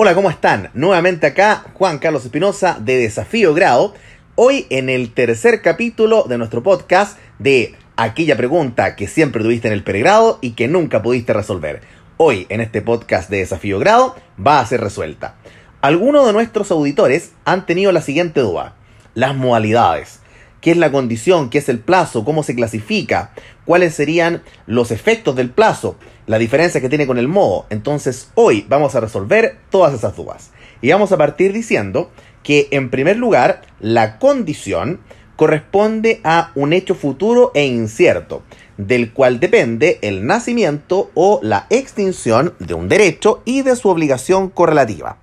Hola, ¿cómo están? Nuevamente acá Juan Carlos Espinosa de Desafío Grado. Hoy en el tercer capítulo de nuestro podcast de aquella pregunta que siempre tuviste en el pregrado y que nunca pudiste resolver. Hoy en este podcast de Desafío Grado va a ser resuelta. Algunos de nuestros auditores han tenido la siguiente duda. Las modalidades. ¿Qué es la condición? ¿Qué es el plazo? ¿Cómo se clasifica? ¿Cuáles serían los efectos del plazo? La diferencia que tiene con el modo. Entonces hoy vamos a resolver todas esas dudas. Y vamos a partir diciendo que en primer lugar la condición corresponde a un hecho futuro e incierto, del cual depende el nacimiento o la extinción de un derecho y de su obligación correlativa.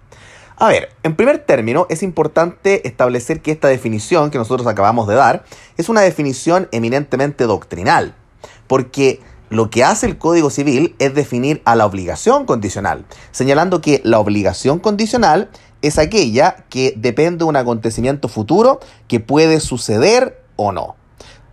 A ver, en primer término, es importante establecer que esta definición que nosotros acabamos de dar es una definición eminentemente doctrinal, porque lo que hace el Código Civil es definir a la obligación condicional, señalando que la obligación condicional es aquella que depende de un acontecimiento futuro que puede suceder o no.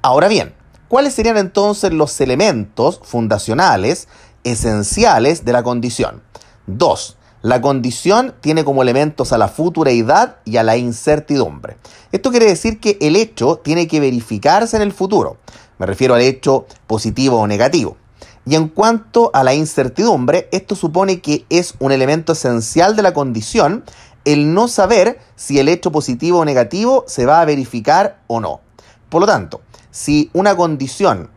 Ahora bien, ¿cuáles serían entonces los elementos fundacionales esenciales de la condición? Dos, la condición tiene como elementos a la futureidad y a la incertidumbre. Esto quiere decir que el hecho tiene que verificarse en el futuro. Me refiero al hecho positivo o negativo. Y en cuanto a la incertidumbre, esto supone que es un elemento esencial de la condición el no saber si el hecho positivo o negativo se va a verificar o no. Por lo tanto, si una condición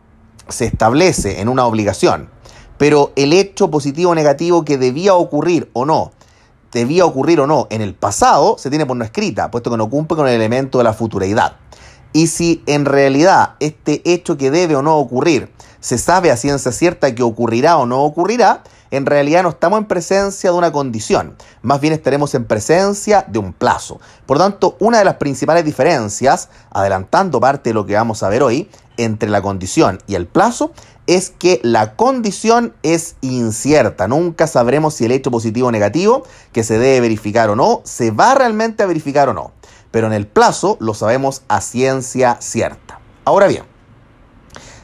se establece en una obligación pero el hecho positivo o negativo que debía ocurrir o no, debía ocurrir o no en el pasado, se tiene por no escrita, puesto que no cumple con el elemento de la futureidad. Y si en realidad este hecho que debe o no ocurrir se sabe a ciencia cierta que ocurrirá o no ocurrirá, en realidad no estamos en presencia de una condición, más bien estaremos en presencia de un plazo. Por tanto, una de las principales diferencias, adelantando parte de lo que vamos a ver hoy, entre la condición y el plazo, es que la condición es incierta. Nunca sabremos si el hecho positivo o negativo que se debe verificar o no, se va realmente a verificar o no. Pero en el plazo lo sabemos a ciencia cierta. Ahora bien,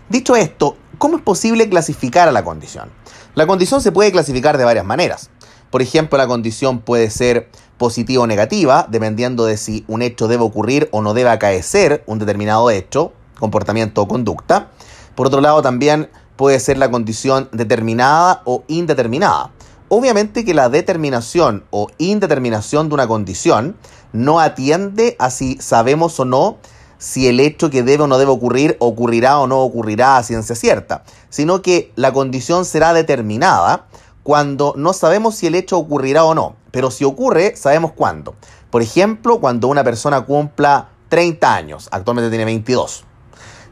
dicho esto, ¿cómo es posible clasificar a la condición? La condición se puede clasificar de varias maneras. Por ejemplo, la condición puede ser positiva o negativa, dependiendo de si un hecho debe ocurrir o no debe acaecer un determinado hecho, comportamiento o conducta. Por otro lado, también puede ser la condición determinada o indeterminada. Obviamente que la determinación o indeterminación de una condición no atiende a si sabemos o no si el hecho que debe o no debe ocurrir ocurrirá o no ocurrirá a ciencia cierta, sino que la condición será determinada cuando no sabemos si el hecho ocurrirá o no, pero si ocurre, sabemos cuándo. Por ejemplo, cuando una persona cumpla 30 años, actualmente tiene 22.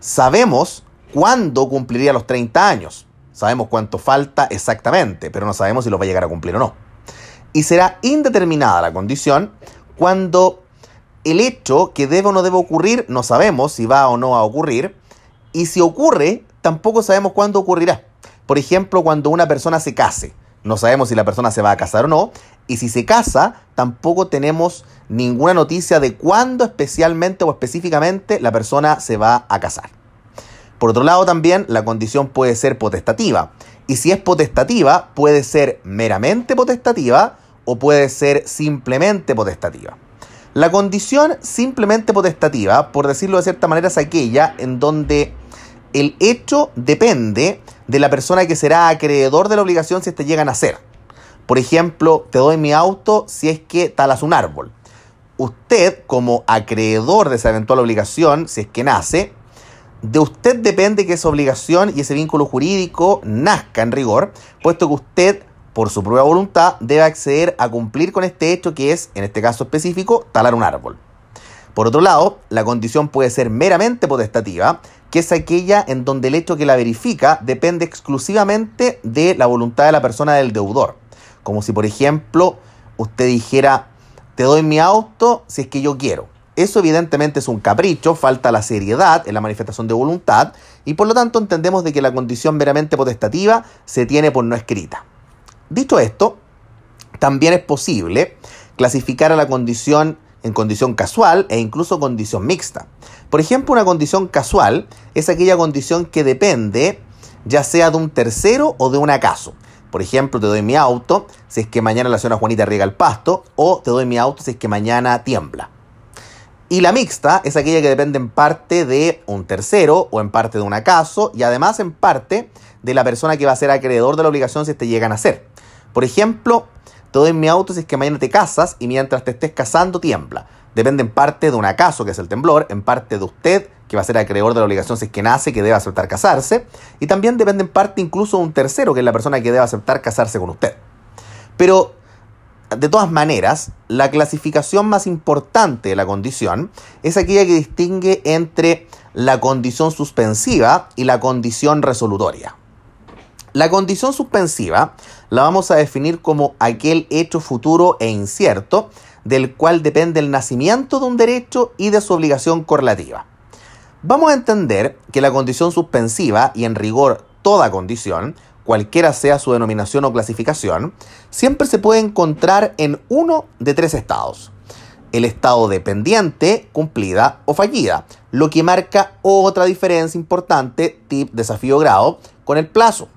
Sabemos cuándo cumpliría los 30 años. Sabemos cuánto falta exactamente, pero no sabemos si lo va a llegar a cumplir o no. Y será indeterminada la condición cuando el hecho que debe o no debe ocurrir no sabemos si va o no a ocurrir. Y si ocurre, tampoco sabemos cuándo ocurrirá. Por ejemplo, cuando una persona se case. No sabemos si la persona se va a casar o no. Y si se casa, tampoco tenemos ninguna noticia de cuándo especialmente o específicamente la persona se va a casar. Por otro lado, también la condición puede ser potestativa. Y si es potestativa, puede ser meramente potestativa o puede ser simplemente potestativa. La condición simplemente potestativa, por decirlo de cierta manera, es aquella en donde el hecho depende de la persona que será acreedor de la obligación si éste llega a nacer. Por ejemplo, te doy mi auto si es que talas un árbol. Usted, como acreedor de esa eventual obligación, si es que nace, de usted depende que esa obligación y ese vínculo jurídico nazca en rigor, puesto que usted, por su propia voluntad, debe acceder a cumplir con este hecho que es, en este caso específico, talar un árbol. Por otro lado, la condición puede ser meramente potestativa, que es aquella en donde el hecho que la verifica depende exclusivamente de la voluntad de la persona del deudor. Como si, por ejemplo, usted dijera, te doy mi auto si es que yo quiero. Eso evidentemente es un capricho, falta la seriedad en la manifestación de voluntad y por lo tanto entendemos de que la condición meramente potestativa se tiene por no escrita. Dicho esto, también es posible clasificar a la condición en condición casual e incluso condición mixta. Por ejemplo, una condición casual es aquella condición que depende ya sea de un tercero o de un acaso. Por ejemplo, te doy mi auto si es que mañana la señora Juanita riega el pasto o te doy mi auto si es que mañana tiembla. Y la mixta es aquella que depende en parte de un tercero o en parte de un acaso y además en parte de la persona que va a ser acreedor de la obligación si te llegan a hacer. Por ejemplo, te doy mi auto si es que mañana te casas y mientras te estés casando tiembla. Depende en parte de un acaso, que es el temblor, en parte de usted, que va a ser acreedor de la obligación si es que nace, que debe aceptar casarse, y también depende en parte incluso de un tercero, que es la persona que debe aceptar casarse con usted. Pero de todas maneras, la clasificación más importante de la condición es aquella que distingue entre la condición suspensiva y la condición resolutoria. La condición suspensiva la vamos a definir como aquel hecho futuro e incierto del cual depende el nacimiento de un derecho y de su obligación correlativa. Vamos a entender que la condición suspensiva, y en rigor toda condición, cualquiera sea su denominación o clasificación, siempre se puede encontrar en uno de tres estados. El estado dependiente, cumplida o fallida, lo que marca otra diferencia importante, tip desafío grado, con el plazo.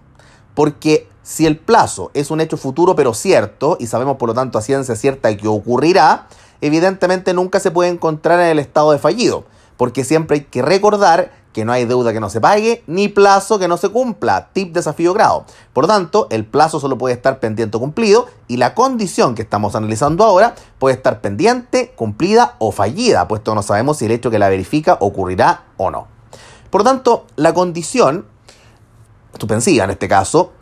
Porque si el plazo es un hecho futuro pero cierto, y sabemos por lo tanto a ciencia cierta que ocurrirá, evidentemente nunca se puede encontrar en el estado de fallido, porque siempre hay que recordar que no hay deuda que no se pague, ni plazo que no se cumpla, tip desafío grado. Por lo tanto, el plazo solo puede estar pendiente o cumplido y la condición que estamos analizando ahora puede estar pendiente, cumplida o fallida, puesto no sabemos si el hecho que la verifica ocurrirá o no. Por lo tanto, la condición, suspensiva en este caso,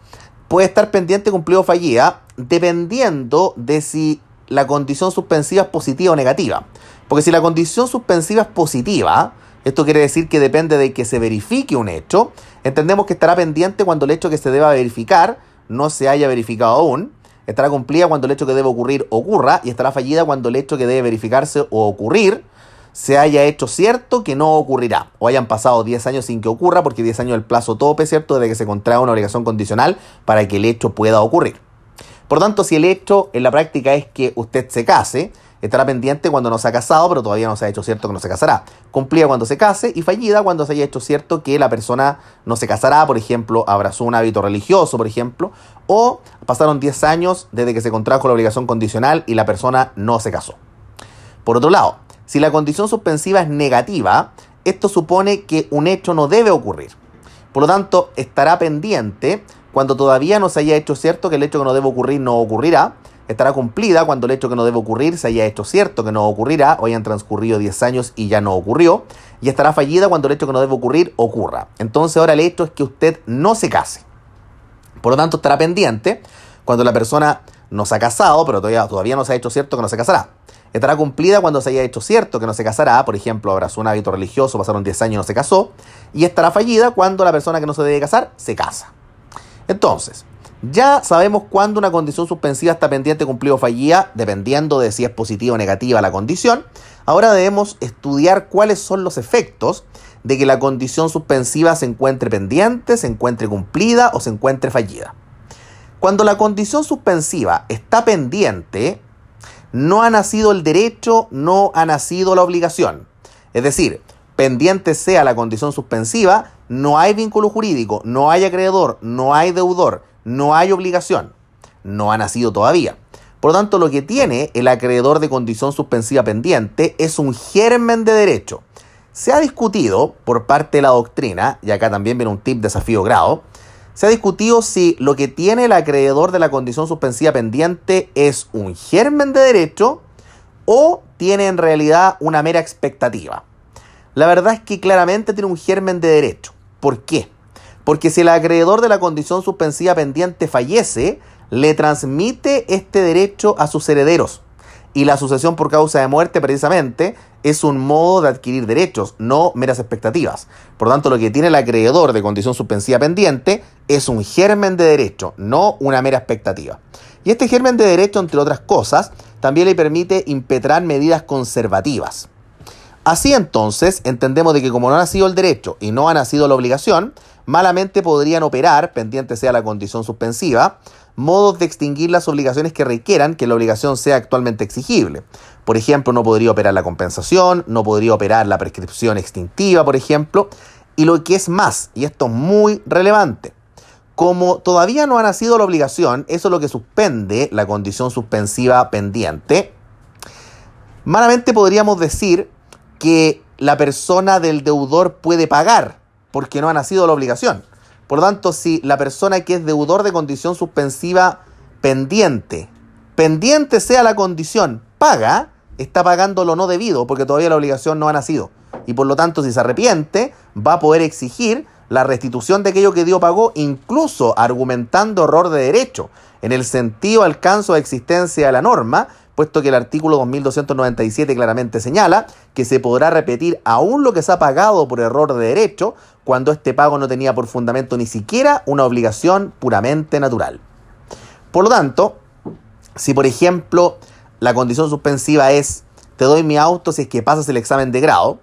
puede estar pendiente, cumplida o fallida, dependiendo de si la condición suspensiva es positiva o negativa. Porque si la condición suspensiva es positiva, esto quiere decir que depende de que se verifique un hecho. Entendemos que estará pendiente cuando el hecho que se deba verificar no se haya verificado aún. Estará cumplida cuando el hecho que debe ocurrir ocurra y estará fallida cuando el hecho que debe verificarse o ocurrir se haya hecho cierto que no ocurrirá o hayan pasado 10 años sin que ocurra porque 10 años es el plazo tope, ¿cierto? De que se contrae una obligación condicional para que el hecho pueda ocurrir. Por tanto, si el hecho en la práctica es que usted se case, Estará pendiente cuando no se ha casado, pero todavía no se ha hecho cierto que no se casará. Cumplida cuando se case y fallida cuando se haya hecho cierto que la persona no se casará, por ejemplo, abrazó un hábito religioso, por ejemplo, o pasaron 10 años desde que se contrajo la obligación condicional y la persona no se casó. Por otro lado, si la condición suspensiva es negativa, esto supone que un hecho no debe ocurrir. Por lo tanto, estará pendiente cuando todavía no se haya hecho cierto que el hecho que no debe ocurrir no ocurrirá estará cumplida cuando el hecho que no debe ocurrir se haya hecho cierto que no ocurrirá o hayan transcurrido 10 años y ya no ocurrió, y estará fallida cuando el hecho que no debe ocurrir ocurra. Entonces ahora el hecho es que usted no se case. Por lo tanto, estará pendiente cuando la persona no se ha casado, pero todavía, todavía no se ha hecho cierto que no se casará. Estará cumplida cuando se haya hecho cierto que no se casará, por ejemplo, abrazó un hábito religioso, pasaron 10 años y no se casó, y estará fallida cuando la persona que no se debe casar se casa. Entonces, ya sabemos cuándo una condición suspensiva está pendiente, cumplido o fallida, dependiendo de si es positiva o negativa la condición. Ahora debemos estudiar cuáles son los efectos de que la condición suspensiva se encuentre pendiente, se encuentre cumplida o se encuentre fallida. Cuando la condición suspensiva está pendiente, no ha nacido el derecho, no ha nacido la obligación. Es decir, pendiente sea la condición suspensiva, no hay vínculo jurídico, no hay acreedor, no hay deudor, no hay obligación, no ha nacido todavía. Por lo tanto, lo que tiene el acreedor de condición suspensiva pendiente es un germen de derecho. Se ha discutido por parte de la doctrina, y acá también viene un tip desafío grado, se ha discutido si lo que tiene el acreedor de la condición suspensiva pendiente es un germen de derecho o tiene en realidad una mera expectativa. La verdad es que claramente tiene un germen de derecho. ¿Por qué? Porque si el acreedor de la condición suspensiva pendiente fallece, le transmite este derecho a sus herederos. Y la sucesión por causa de muerte, precisamente, es un modo de adquirir derechos, no meras expectativas. Por tanto, lo que tiene el acreedor de condición suspensiva pendiente es un germen de derecho, no una mera expectativa. Y este germen de derecho, entre otras cosas, también le permite impetrar medidas conservativas. Así entonces, entendemos de que como no ha nacido el derecho y no ha nacido la obligación, malamente podrían operar, pendiente sea la condición suspensiva, modos de extinguir las obligaciones que requieran que la obligación sea actualmente exigible. Por ejemplo, no podría operar la compensación, no podría operar la prescripción extintiva, por ejemplo, y lo que es más, y esto es muy relevante, como todavía no ha nacido la obligación, eso es lo que suspende la condición suspensiva pendiente, malamente podríamos decir que la persona del deudor puede pagar porque no ha nacido la obligación. Por lo tanto, si la persona que es deudor de condición suspensiva pendiente, pendiente sea la condición, paga, está pagando lo no debido porque todavía la obligación no ha nacido. Y por lo tanto, si se arrepiente, va a poder exigir la restitución de aquello que dio pagó, incluso argumentando error de derecho, en el sentido alcanzo de existencia de la norma, puesto que el artículo 2297 claramente señala que se podrá repetir aún lo que se ha pagado por error de derecho cuando este pago no tenía por fundamento ni siquiera una obligación puramente natural. Por lo tanto, si por ejemplo la condición suspensiva es te doy mi auto si es que pasas el examen de grado,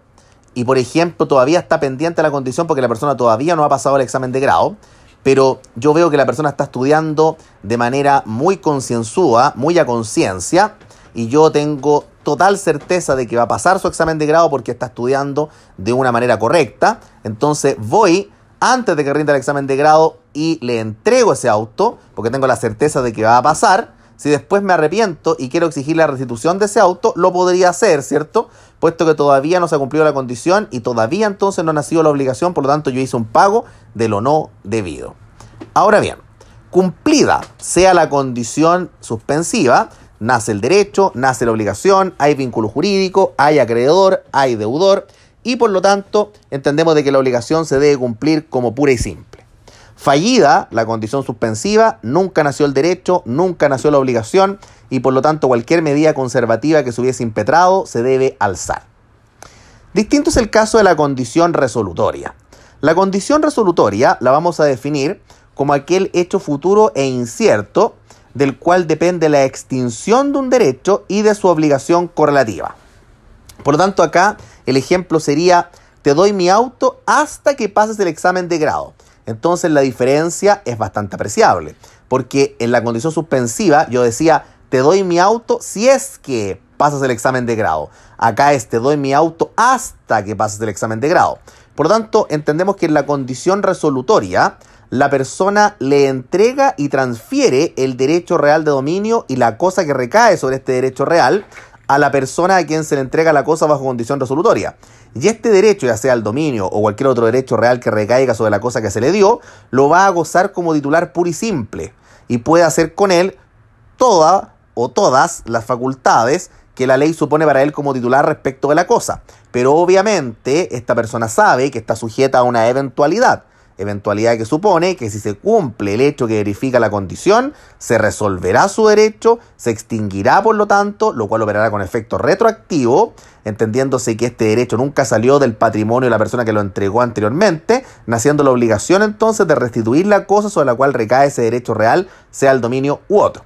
y por ejemplo todavía está pendiente la condición porque la persona todavía no ha pasado el examen de grado, pero yo veo que la persona está estudiando de manera muy concienzuda, muy a conciencia, y yo tengo total certeza de que va a pasar su examen de grado porque está estudiando de una manera correcta. Entonces voy antes de que rinda el examen de grado y le entrego ese auto porque tengo la certeza de que va a pasar. Si después me arrepiento y quiero exigir la restitución de ese auto, lo podría hacer, ¿cierto? Puesto que todavía no se ha cumplido la condición y todavía entonces no ha nacido la obligación, por lo tanto yo hice un pago de lo no debido. Ahora bien, cumplida sea la condición suspensiva, nace el derecho, nace la obligación, hay vínculo jurídico, hay acreedor, hay deudor y por lo tanto entendemos de que la obligación se debe cumplir como pura y simple. Fallida la condición suspensiva, nunca nació el derecho, nunca nació la obligación y por lo tanto cualquier medida conservativa que se hubiese impetrado se debe alzar. Distinto es el caso de la condición resolutoria. La condición resolutoria la vamos a definir como aquel hecho futuro e incierto del cual depende la extinción de un derecho y de su obligación correlativa. Por lo tanto, acá el ejemplo sería, te doy mi auto hasta que pases el examen de grado. Entonces la diferencia es bastante apreciable, porque en la condición suspensiva yo decía, te doy mi auto si es que pasas el examen de grado. Acá es, te doy mi auto hasta que pases el examen de grado. Por lo tanto, entendemos que en la condición resolutoria, la persona le entrega y transfiere el derecho real de dominio y la cosa que recae sobre este derecho real a la persona a quien se le entrega la cosa bajo condición resolutoria. Y este derecho, ya sea el dominio o cualquier otro derecho real que recaiga sobre la cosa que se le dio, lo va a gozar como titular puro y simple. Y puede hacer con él toda o todas las facultades que la ley supone para él como titular respecto de la cosa. Pero obviamente esta persona sabe que está sujeta a una eventualidad eventualidad que supone que si se cumple el hecho que verifica la condición, se resolverá su derecho, se extinguirá por lo tanto, lo cual operará con efecto retroactivo, entendiéndose que este derecho nunca salió del patrimonio de la persona que lo entregó anteriormente, naciendo la obligación entonces de restituir la cosa sobre la cual recae ese derecho real, sea el dominio u otro.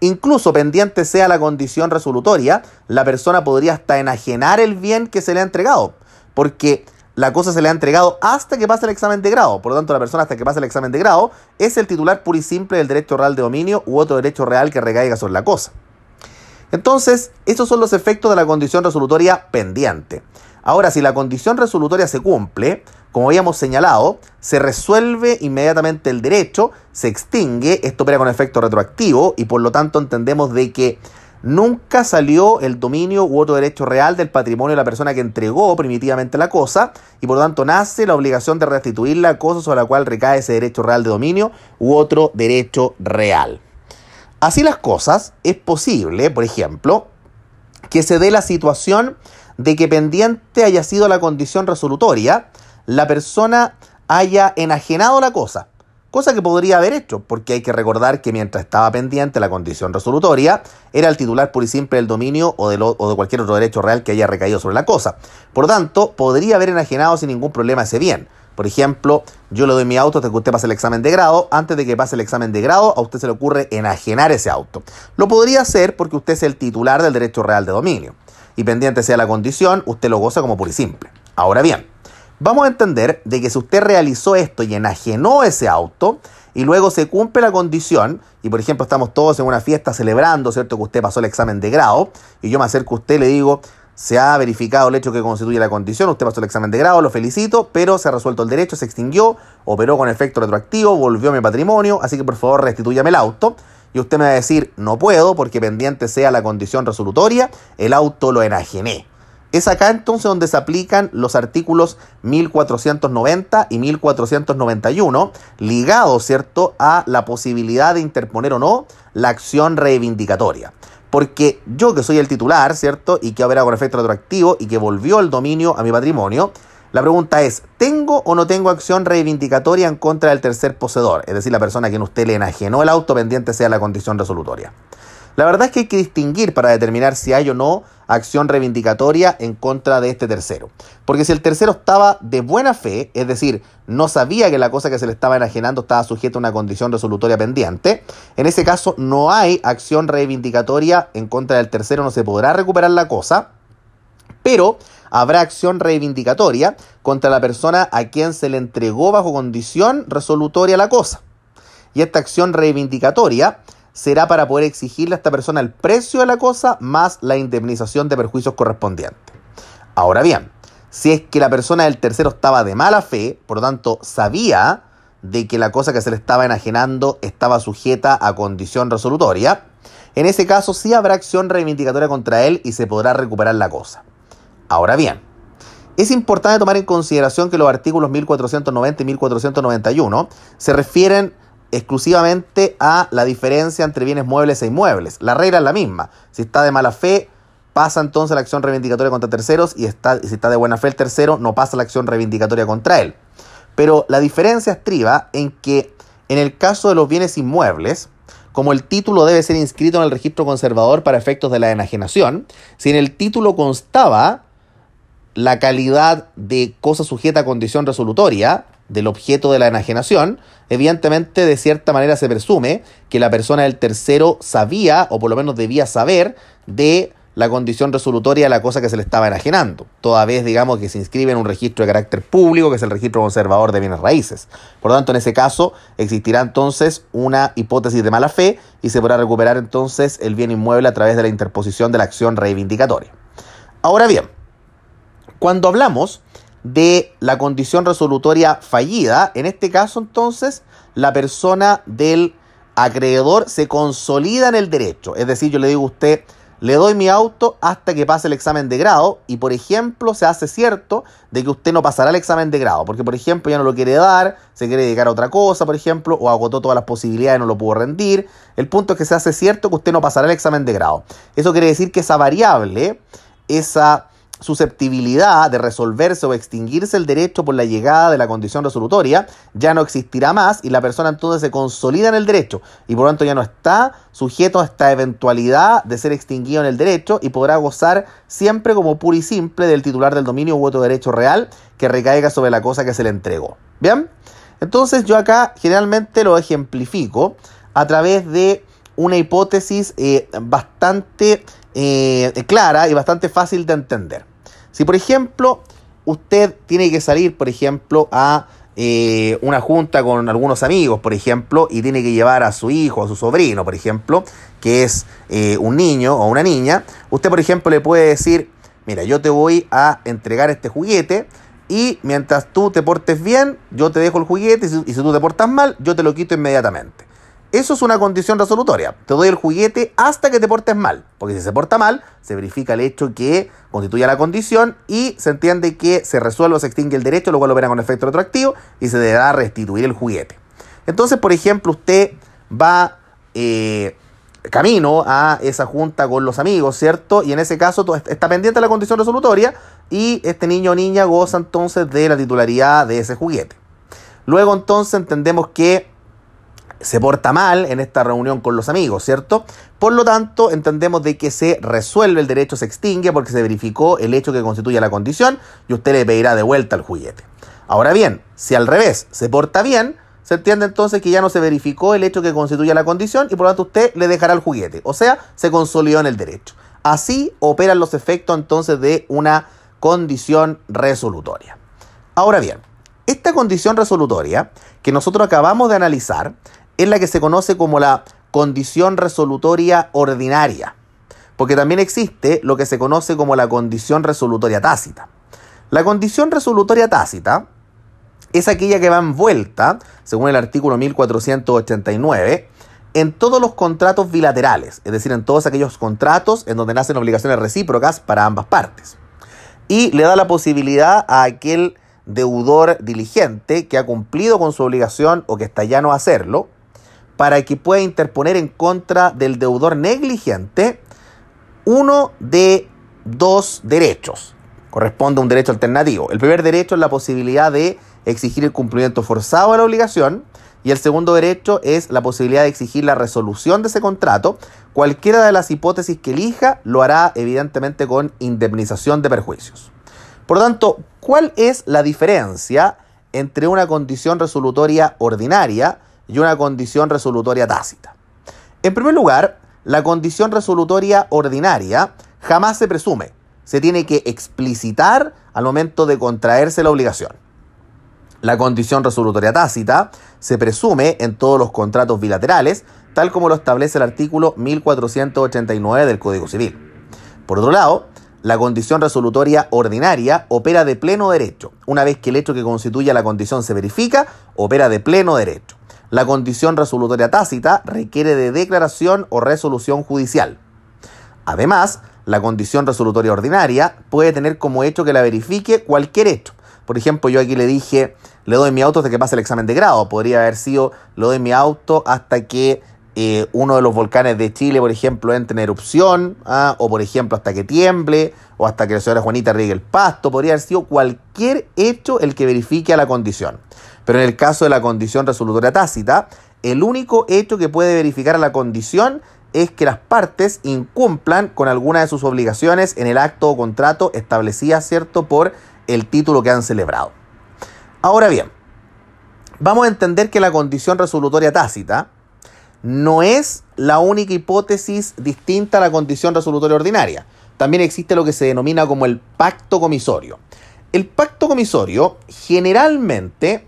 Incluso pendiente sea la condición resolutoria, la persona podría hasta enajenar el bien que se le ha entregado, porque la cosa se le ha entregado hasta que pase el examen de grado. Por lo tanto, la persona hasta que pase el examen de grado es el titular puro y simple del derecho real de dominio u otro derecho real que recaiga sobre la cosa. Entonces, esos son los efectos de la condición resolutoria pendiente. Ahora, si la condición resolutoria se cumple, como habíamos señalado, se resuelve inmediatamente el derecho, se extingue, esto opera con efecto retroactivo y por lo tanto entendemos de que nunca salió el dominio u otro derecho real del patrimonio de la persona que entregó primitivamente la cosa y por lo tanto nace la obligación de restituir la cosa sobre la cual recae ese derecho real de dominio u otro derecho real. Así las cosas, es posible, por ejemplo, que se dé la situación de que pendiente haya sido la condición resolutoria, la persona haya enajenado la cosa cosa que podría haber hecho, porque hay que recordar que mientras estaba pendiente la condición resolutoria, era el titular puro y simple del dominio o de, cualquier otro derecho real que haya recaído sobre la cosa. Por tanto, podría haber enajenado sin ningún problema ese bien. Por ejemplo, yo le doy mi auto hasta que usted pase el examen de grado. Antes de que pase el examen de grado, a usted se le ocurre enajenar ese auto. Lo podría hacer porque usted es el titular del derecho real de dominio. Y pendiente sea la condición, usted lo goza como puro y simple. Ahora bien, Vamos a entender de que si usted realizó esto y enajenó ese auto y luego se cumple la condición, y por ejemplo estamos todos en una fiesta celebrando, ¿cierto? Que usted pasó el examen de grado, y yo me acerco a usted y le digo, se ha verificado el hecho que constituye la condición, usted pasó el examen de grado, lo felicito, pero se ha resuelto el derecho, se extinguió, operó con efecto retroactivo, volvió a mi patrimonio, así que por favor restitúyame el auto. Y usted me va a decir, no puedo porque pendiente sea la condición resolutoria, el auto lo enajené. Es acá entonces donde se aplican los artículos 1490 y 1491, ligados, ¿cierto?, a la posibilidad de interponer o no la acción reivindicatoria. Porque yo que soy el titular, ¿cierto? Y que habrá con efecto retroactivo y que volvió el dominio a mi patrimonio, la pregunta es, ¿tengo o no tengo acción reivindicatoria en contra del tercer poseedor? Es decir, la persona a quien usted le enajenó el auto pendiente sea la condición resolutoria. La verdad es que hay que distinguir para determinar si hay o no acción reivindicatoria en contra de este tercero. Porque si el tercero estaba de buena fe, es decir, no sabía que la cosa que se le estaba enajenando estaba sujeta a una condición resolutoria pendiente, en ese caso no hay acción reivindicatoria en contra del tercero, no se podrá recuperar la cosa, pero habrá acción reivindicatoria contra la persona a quien se le entregó bajo condición resolutoria la cosa. Y esta acción reivindicatoria será para poder exigirle a esta persona el precio de la cosa más la indemnización de perjuicios correspondientes. Ahora bien, si es que la persona del tercero estaba de mala fe, por lo tanto sabía de que la cosa que se le estaba enajenando estaba sujeta a condición resolutoria, en ese caso sí habrá acción reivindicatoria contra él y se podrá recuperar la cosa. Ahora bien, es importante tomar en consideración que los artículos 1490 y 1491 se refieren exclusivamente a la diferencia entre bienes muebles e inmuebles. La regla es la misma. Si está de mala fe, pasa entonces la acción reivindicatoria contra terceros y está, si está de buena fe el tercero, no pasa la acción reivindicatoria contra él. Pero la diferencia estriba en que en el caso de los bienes inmuebles, como el título debe ser inscrito en el registro conservador para efectos de la enajenación, si en el título constaba la calidad de cosa sujeta a condición resolutoria, del objeto de la enajenación, evidentemente de cierta manera se presume que la persona del tercero sabía, o por lo menos debía saber, de la condición resolutoria de la cosa que se le estaba enajenando, toda vez, digamos, que se inscribe en un registro de carácter público, que es el registro conservador de bienes raíces. Por lo tanto, en ese caso, existirá entonces una hipótesis de mala fe y se podrá recuperar entonces el bien inmueble a través de la interposición de la acción reivindicatoria. Ahora bien, cuando hablamos de la condición resolutoria fallida, en este caso entonces la persona del acreedor se consolida en el derecho. Es decir, yo le digo a usted, le doy mi auto hasta que pase el examen de grado y, por ejemplo, se hace cierto de que usted no pasará el examen de grado, porque, por ejemplo, ya no lo quiere dar, se quiere dedicar a otra cosa, por ejemplo, o agotó todas las posibilidades y no lo pudo rendir. El punto es que se hace cierto que usted no pasará el examen de grado. Eso quiere decir que esa variable, esa susceptibilidad de resolverse o extinguirse el derecho por la llegada de la condición resolutoria ya no existirá más y la persona entonces se consolida en el derecho y por lo tanto ya no está sujeto a esta eventualidad de ser extinguido en el derecho y podrá gozar siempre como puro y simple del titular del dominio u otro derecho real que recaiga sobre la cosa que se le entregó. ¿Bien? Entonces yo acá generalmente lo ejemplifico a través de una hipótesis eh, bastante eh, clara y bastante fácil de entender. Si, por ejemplo, usted tiene que salir, por ejemplo, a eh, una junta con algunos amigos, por ejemplo, y tiene que llevar a su hijo, a su sobrino, por ejemplo, que es eh, un niño o una niña, usted, por ejemplo, le puede decir, mira, yo te voy a entregar este juguete y mientras tú te portes bien, yo te dejo el juguete y si tú te portas mal, yo te lo quito inmediatamente. Eso es una condición resolutoria. Te doy el juguete hasta que te portes mal. Porque si se porta mal, se verifica el hecho que constituye la condición y se entiende que se resuelve o se extingue el derecho, lo cual opera con efecto retroactivo y se deberá restituir el juguete. Entonces, por ejemplo, usted va eh, camino a esa junta con los amigos, ¿cierto? Y en ese caso está pendiente la condición resolutoria y este niño o niña goza entonces de la titularidad de ese juguete. Luego entonces entendemos que se porta mal en esta reunión con los amigos, ¿cierto? Por lo tanto, entendemos de que se resuelve el derecho, se extingue porque se verificó el hecho que constituye la condición y usted le pedirá de vuelta el juguete. Ahora bien, si al revés se porta bien, se entiende entonces que ya no se verificó el hecho que constituye la condición y por lo tanto usted le dejará el juguete. O sea, se consolidó en el derecho. Así operan los efectos entonces de una condición resolutoria. Ahora bien, esta condición resolutoria que nosotros acabamos de analizar es la que se conoce como la condición resolutoria ordinaria. porque también existe lo que se conoce como la condición resolutoria tácita. La condición resolutoria tácita es aquella que va envuelta, según el artículo 1489, en todos los contratos bilaterales, es decir, en todos aquellos contratos en donde nacen obligaciones recíprocas para ambas partes. Y le da la posibilidad a aquel deudor diligente que ha cumplido con su obligación o que está ya no a hacerlo, para que pueda interponer en contra del deudor negligente uno de dos derechos. Corresponde a un derecho alternativo. El primer derecho es la posibilidad de exigir el cumplimiento forzado de la obligación y el segundo derecho es la posibilidad de exigir la resolución de ese contrato. Cualquiera de las hipótesis que elija lo hará evidentemente con indemnización de perjuicios. Por lo tanto, ¿cuál es la diferencia entre una condición resolutoria ordinaria y una condición resolutoria tácita? En primer lugar, la condición resolutoria ordinaria jamás se presume, se tiene que explicitar al momento de contraerse la obligación. La condición resolutoria tácita se presume en todos los contratos bilaterales, tal como lo establece el artículo 1489 del Código Civil. Por otro lado, la condición resolutoria ordinaria opera de pleno derecho. Una vez que el hecho que constituye la condición se verifica, opera de pleno derecho. La condición resolutoria tácita requiere de declaración o resolución judicial. Además, la condición resolutoria ordinaria puede tener como hecho que la verifique cualquier hecho, por ejemplo, yo aquí le dije, le doy mi auto hasta que pase el examen de grado. Podría haber sido, le doy mi auto hasta que eh, uno de los volcanes de Chile, por ejemplo, entre en erupción, ¿ah? o por ejemplo, hasta que tiemble, o hasta que la señora Juanita riegue el pasto. Podría haber sido cualquier hecho el que verifique a la condición. Pero en el caso de la condición resolutoria tácita, el único hecho que puede verificar la condición es que las partes incumplan con alguna de sus obligaciones en el acto o contrato establecidas, ¿cierto?, por el título que han celebrado. Ahora bien, vamos a entender que la condición resolutoria tácita no es la única hipótesis distinta a la condición resolutoria ordinaria. También existe lo que se denomina como el pacto comisorio. El pacto comisorio generalmente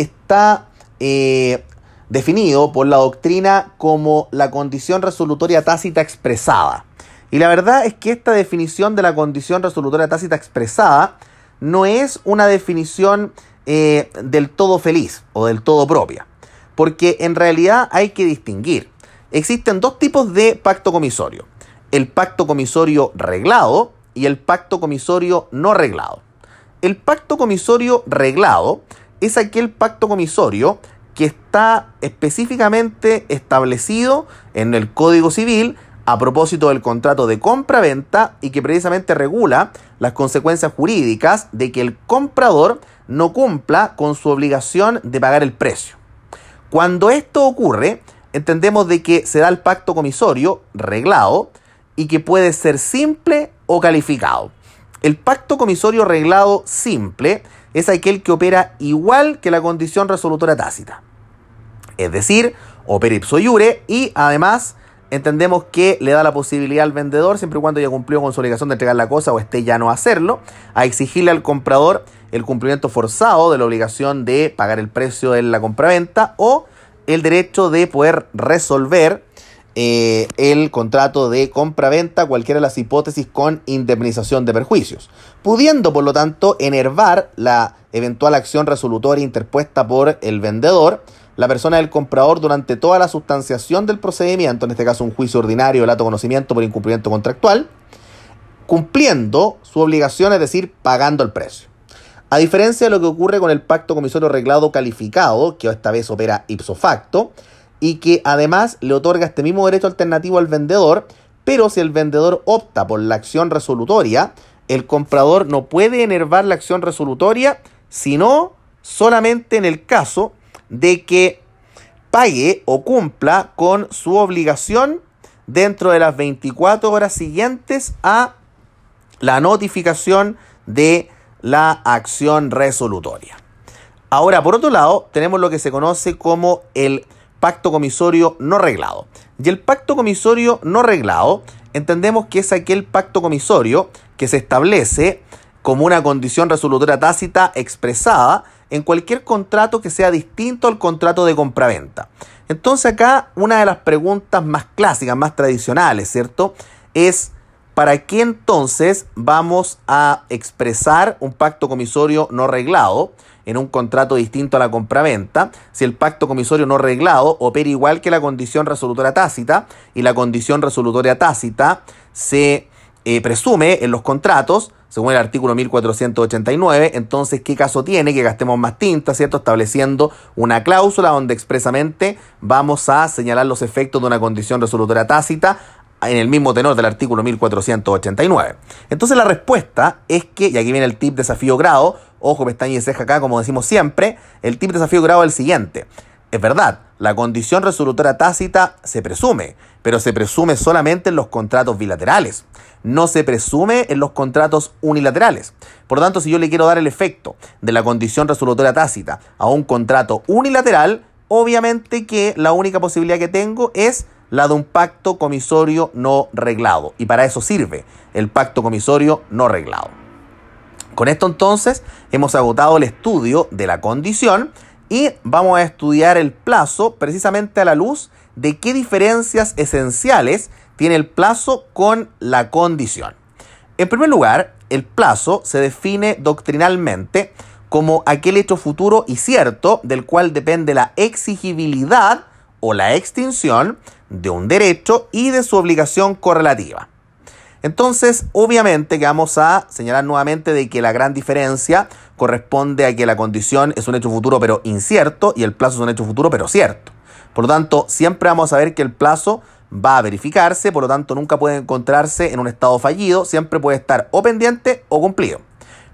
está eh, definido por la doctrina como la condición resolutoria tácita expresada. Y la verdad es que esta definición de la condición resolutoria tácita expresada no es una definición eh, del todo feliz o del todo propia, porque en realidad hay que distinguir. Existen dos tipos de pacto comisorio, el pacto comisorio reglado y el pacto comisorio no reglado. El pacto comisorio reglado es aquel pacto comisorio que está específicamente establecido en el Código Civil a propósito del contrato de compra-venta y que precisamente regula las consecuencias jurídicas de que el comprador no cumpla con su obligación de pagar el precio. Cuando esto ocurre, entendemos de que se da el pacto comisorio reglado y que puede ser simple o calificado. El pacto comisorio reglado simple es aquel que opera igual que la condición resolutora tácita. Es decir, opera ipso iure y además entendemos que le da la posibilidad al vendedor, siempre y cuando haya cumplido con su obligación de entregar la cosa o esté ya no hacerlo, a exigirle al comprador el cumplimiento forzado de la obligación de pagar el precio de la compraventa o el derecho de poder resolver eh, el contrato de compra-venta, cualquiera de las hipótesis con indemnización de perjuicios, pudiendo por lo tanto enervar la eventual acción resolutoria interpuesta por el vendedor la persona del comprador durante toda la sustanciación del procedimiento, en este caso un juicio ordinario, el alto conocimiento por incumplimiento contractual, cumpliendo su obligación, es decir, pagando el precio. A diferencia de lo que ocurre con el pacto comisorio reglado calificado, que esta vez opera ipso facto, y que además le otorga este mismo derecho alternativo al vendedor, pero si el vendedor opta por la acción resolutoria, el comprador no puede enervar la acción resolutoria, sino solamente en el caso de que pague o cumpla con su obligación dentro de las 24 horas siguientes a la notificación de la acción resolutoria. Ahora, por otro lado, tenemos lo que se conoce como el pacto comisorio no reglado. Y el pacto comisorio no reglado entendemos que es aquel pacto comisorio que se establece como una condición resolutoria tácita expresada en cualquier contrato que sea distinto al contrato de compraventa. Entonces acá una de las preguntas más clásicas, más tradicionales, ¿cierto? es ¿para qué entonces vamos a expresar un pacto comisorio no reglado en un contrato distinto a la compraventa si el pacto comisorio no reglado opera igual que la condición resolutoria tácita y la condición resolutoria tácita se eh, presume en los contratos según el artículo 1489, entonces, ¿qué caso tiene que gastemos más tinta, ¿cierto? Estableciendo una cláusula donde expresamente vamos a señalar los efectos de una condición resolutoria tácita en el mismo tenor del artículo 1489. Entonces la respuesta es que, y aquí viene el tip desafío grado, ojo, pestaña y ceja acá, como decimos siempre, el tip desafío grado es el siguiente. Es verdad, la condición resolutoria tácita se presume, pero se presume solamente en los contratos bilaterales no se presume en los contratos unilaterales. Por lo tanto, si yo le quiero dar el efecto de la condición resolutoria tácita a un contrato unilateral, obviamente que la única posibilidad que tengo es la de un pacto comisorio no reglado. Y para eso sirve el pacto comisorio no reglado. Con esto entonces hemos agotado el estudio de la condición y vamos a estudiar el plazo precisamente a la luz de qué diferencias esenciales tiene el plazo con la condición. En primer lugar, el plazo se define doctrinalmente como aquel hecho futuro y cierto del cual depende la exigibilidad o la extinción de un derecho y de su obligación correlativa. Entonces, obviamente que vamos a señalar nuevamente de que la gran diferencia corresponde a que la condición es un hecho futuro pero incierto y el plazo es un hecho futuro pero cierto. Por lo tanto, siempre vamos a ver que el plazo va a verificarse, por lo tanto nunca puede encontrarse en un estado fallido, siempre puede estar o pendiente o cumplido.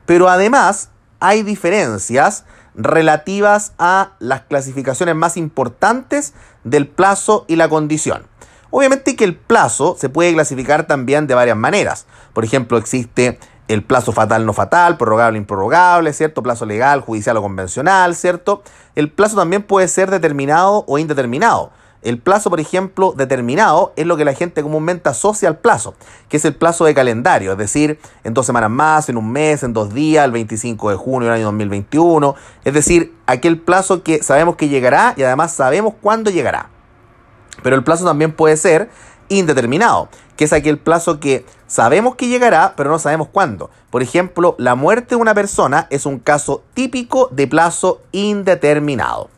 Pero además hay diferencias relativas a las clasificaciones más importantes del plazo y la condición. Obviamente que el plazo se puede clasificar también de varias maneras. Por ejemplo, existe el plazo fatal no fatal, prorrogable improrrogable, ¿cierto? Plazo legal, judicial o convencional, ¿cierto? El plazo también puede ser determinado o indeterminado. El plazo, por ejemplo, determinado es lo que la gente comúnmente asocia al plazo, que es el plazo de calendario, es decir, en dos semanas más, en un mes, en dos días, el 25 de junio del año 2021, es decir, aquel plazo que sabemos que llegará y además sabemos cuándo llegará. Pero el plazo también puede ser indeterminado, que es aquel plazo que sabemos que llegará, pero no sabemos cuándo. Por ejemplo, la muerte de una persona es un caso típico de plazo indeterminado.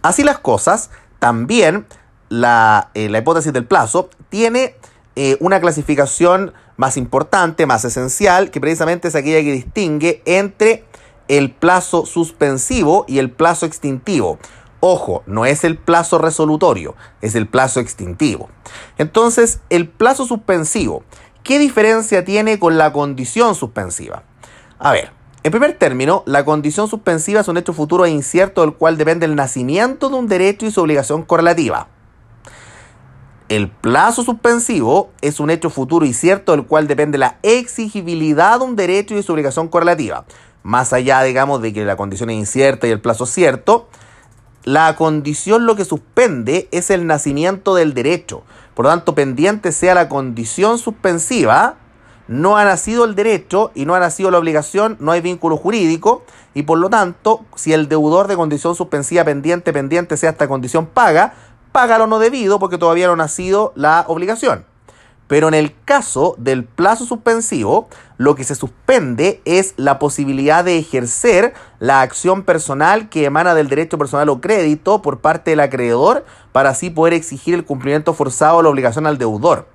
Así las cosas, también la, eh, la hipótesis del plazo tiene eh, una clasificación más importante, más esencial, que precisamente es aquella que distingue entre el plazo suspensivo y el plazo extintivo. Ojo, no es el plazo resolutorio, es el plazo extintivo. Entonces, el plazo suspensivo, ¿qué diferencia tiene con la condición suspensiva? A ver, en primer término, la condición suspensiva es un hecho futuro e incierto del cual depende el nacimiento de un derecho y su obligación correlativa. El plazo suspensivo es un hecho futuro y cierto del cual depende la exigibilidad de un derecho y su obligación correlativa. Más allá, digamos, de que la condición es incierta y el plazo es cierto, la condición lo que suspende es el nacimiento del derecho. Por lo tanto, pendiente sea la condición suspensiva, no ha nacido el derecho y no ha nacido la obligación, no hay vínculo jurídico y por lo tanto, si el deudor de condición suspensiva pendiente, pendiente sea esta condición paga, paga lo no debido porque todavía no ha nacido la obligación. Pero en el caso del plazo suspensivo, lo que se suspende es la posibilidad de ejercer la acción personal que emana del derecho personal o crédito por parte del acreedor para así poder exigir el cumplimiento forzado de la obligación al deudor.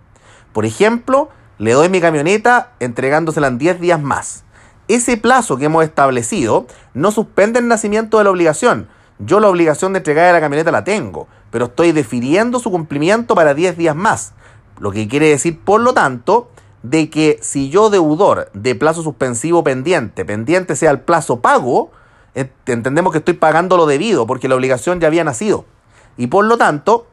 Por ejemplo, le doy mi camioneta entregándosela en 10 días más. Ese plazo que hemos establecido no suspende el nacimiento de la obligación. Yo la obligación de entregar la camioneta la tengo pero estoy definiendo su cumplimiento para 10 días más. Lo que quiere decir, por lo tanto, de que si yo deudor de plazo suspensivo pendiente, pendiente sea el plazo pago, entendemos que estoy pagando lo debido porque la obligación ya había nacido. Y por lo tanto,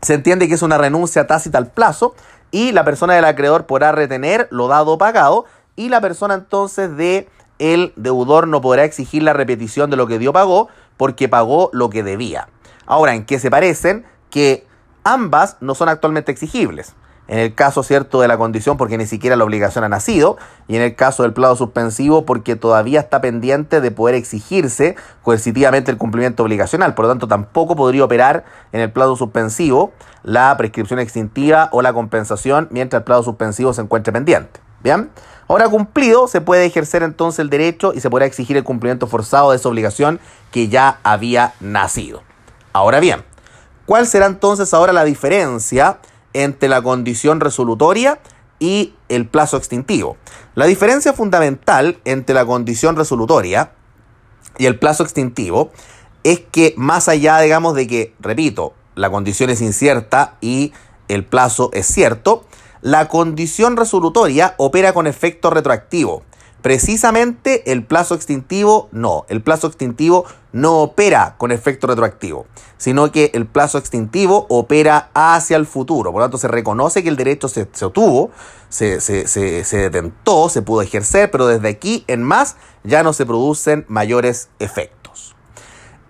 se entiende que es una renuncia tácita al plazo y la persona del acreedor podrá retener lo dado pagado y la persona entonces de el deudor no podrá exigir la repetición de lo que dio pagó porque pagó lo que debía. Ahora, ¿en qué se parecen? Que ambas no son actualmente exigibles. en el caso cierto de la condición porque ni siquiera la obligación ha nacido y en el caso del plazo suspensivo porque todavía está pendiente de poder exigirse coercitivamente el cumplimiento obligacional, por lo tanto tampoco podría operar en el plazo suspensivo la prescripción extintiva o la compensación mientras el plazo suspensivo se encuentre pendiente. Bien, ahora cumplido se puede ejercer entonces el derecho y se podrá exigir el cumplimiento forzado de esa obligación que ya había nacido. Ahora bien, ¿cuál será entonces ahora la diferencia? entre la condición resolutoria y el plazo extintivo. La diferencia fundamental entre la condición resolutoria y el plazo extintivo es que más allá, digamos, de que, repito, la condición es incierta y el plazo es cierto, la condición resolutoria opera con efecto retroactivo. Precisamente el plazo extintivo no. El plazo extintivo no opera con efecto retroactivo, sino que el plazo extintivo opera hacia el futuro. Por lo tanto, se reconoce que el derecho se, obtuvo, se, se, se detentó, se pudo ejercer, pero desde aquí en más ya no se producen mayores efectos.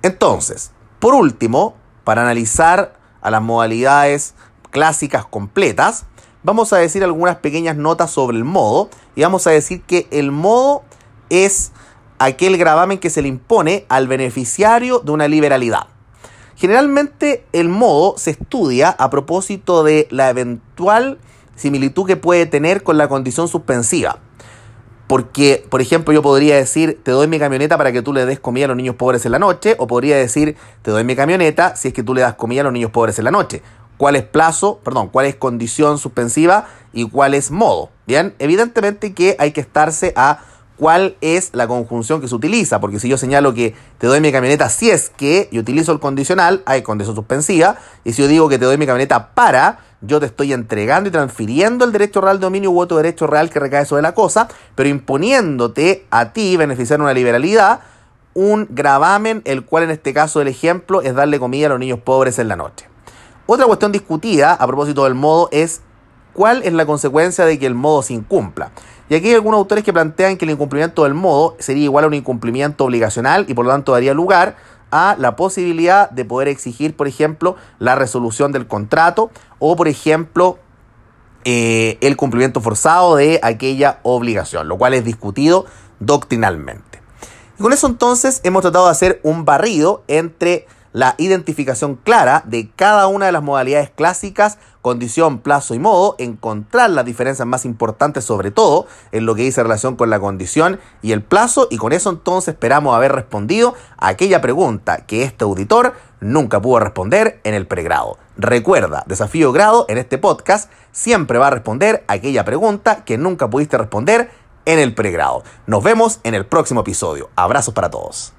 Entonces, por último, para analizar a las modalidades clásicas completas, vamos a decir algunas pequeñas notas sobre el modo y vamos a decir que el modo es aquel gravamen que se le impone al beneficiario de una liberalidad. Generalmente el modo se estudia a propósito de la eventual similitud que puede tener con la condición suspensiva. Porque, por ejemplo, yo podría decir, te doy mi camioneta para que tú le des comida a los niños pobres en la noche, o podría decir, te doy mi camioneta si es que tú le das comida a los niños pobres en la noche cuál es plazo, perdón, cuál es condición suspensiva y cuál es modo. Bien, evidentemente que hay que estarse a cuál es la conjunción que se utiliza, porque si yo señalo que te doy mi camioneta si es que y utilizo el condicional, hay condición suspensiva, y si yo digo que te doy mi camioneta para, yo te estoy entregando y transfiriendo el derecho real de dominio u otro derecho real que recae sobre la cosa, pero imponiéndote a ti beneficiar una liberalidad, un gravamen, el cual en este caso del ejemplo es darle comida a los niños pobres en la noche. Otra cuestión discutida a propósito del modo es cuál es la consecuencia de que el modo se incumpla. Y aquí hay algunos autores que plantean que el incumplimiento del modo sería igual a un incumplimiento obligacional y por lo tanto daría lugar a la posibilidad de poder exigir, por ejemplo, la resolución del contrato o, por ejemplo, eh, el cumplimiento forzado de aquella obligación, lo cual es discutido doctrinalmente. Y con eso entonces hemos tratado de hacer un barrido entre la identificación clara de cada una de las modalidades clásicas, condición, plazo y modo, encontrar las diferencias más importantes sobre todo en lo que dice relación con la condición y el plazo y con eso entonces esperamos haber respondido a aquella pregunta que este auditor nunca pudo responder en el pregrado. Recuerda, desafío grado en este podcast siempre va a responder aquella pregunta que nunca pudiste responder en el pregrado. Nos vemos en el próximo episodio. Abrazos para todos.